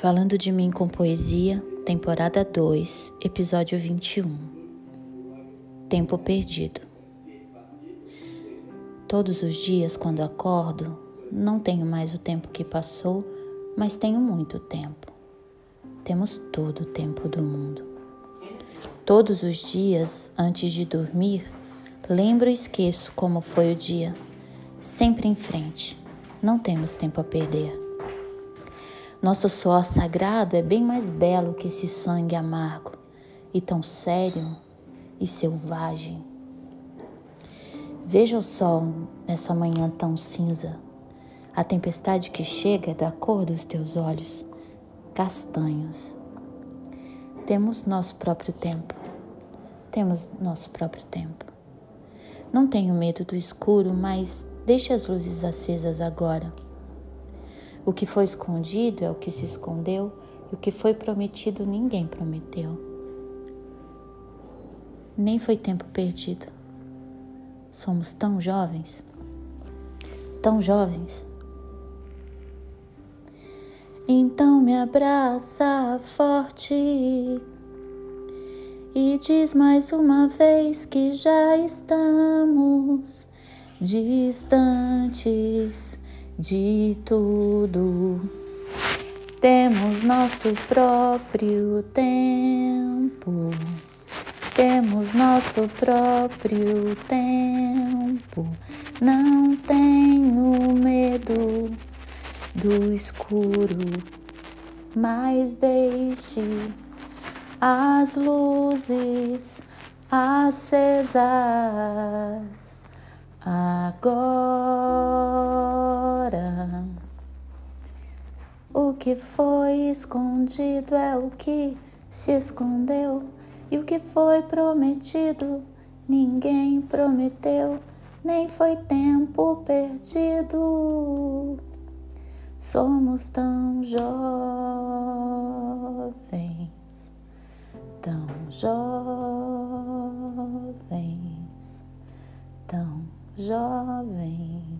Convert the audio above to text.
Falando de mim com poesia, temporada 2, episódio 21. Tempo perdido. Todos os dias, quando acordo, não tenho mais o tempo que passou, mas tenho muito tempo. Temos todo o tempo do mundo. Todos os dias, antes de dormir, lembro e esqueço como foi o dia. Sempre em frente. Não temos tempo a perder. Nosso suor sagrado é bem mais belo que esse sangue amargo e tão sério e selvagem. Veja o sol nessa manhã tão cinza. A tempestade que chega é da cor dos teus olhos, castanhos. Temos nosso próprio tempo. Temos nosso próprio tempo. Não tenho medo do escuro, mas deixe as luzes acesas agora o que foi escondido é o que se escondeu, e o que foi prometido ninguém prometeu. Nem foi tempo perdido. Somos tão jovens, tão jovens. Então me abraça forte e diz mais uma vez que já estamos distantes de tudo. Temos nosso próprio tempo. Temos nosso próprio tempo. Não tenho medo do escuro, mas deixe as luzes acesas agora. O que foi escondido é o que se escondeu, e o que foi prometido ninguém prometeu, nem foi tempo perdido. Somos tão jovens, tão jovens, tão jovens.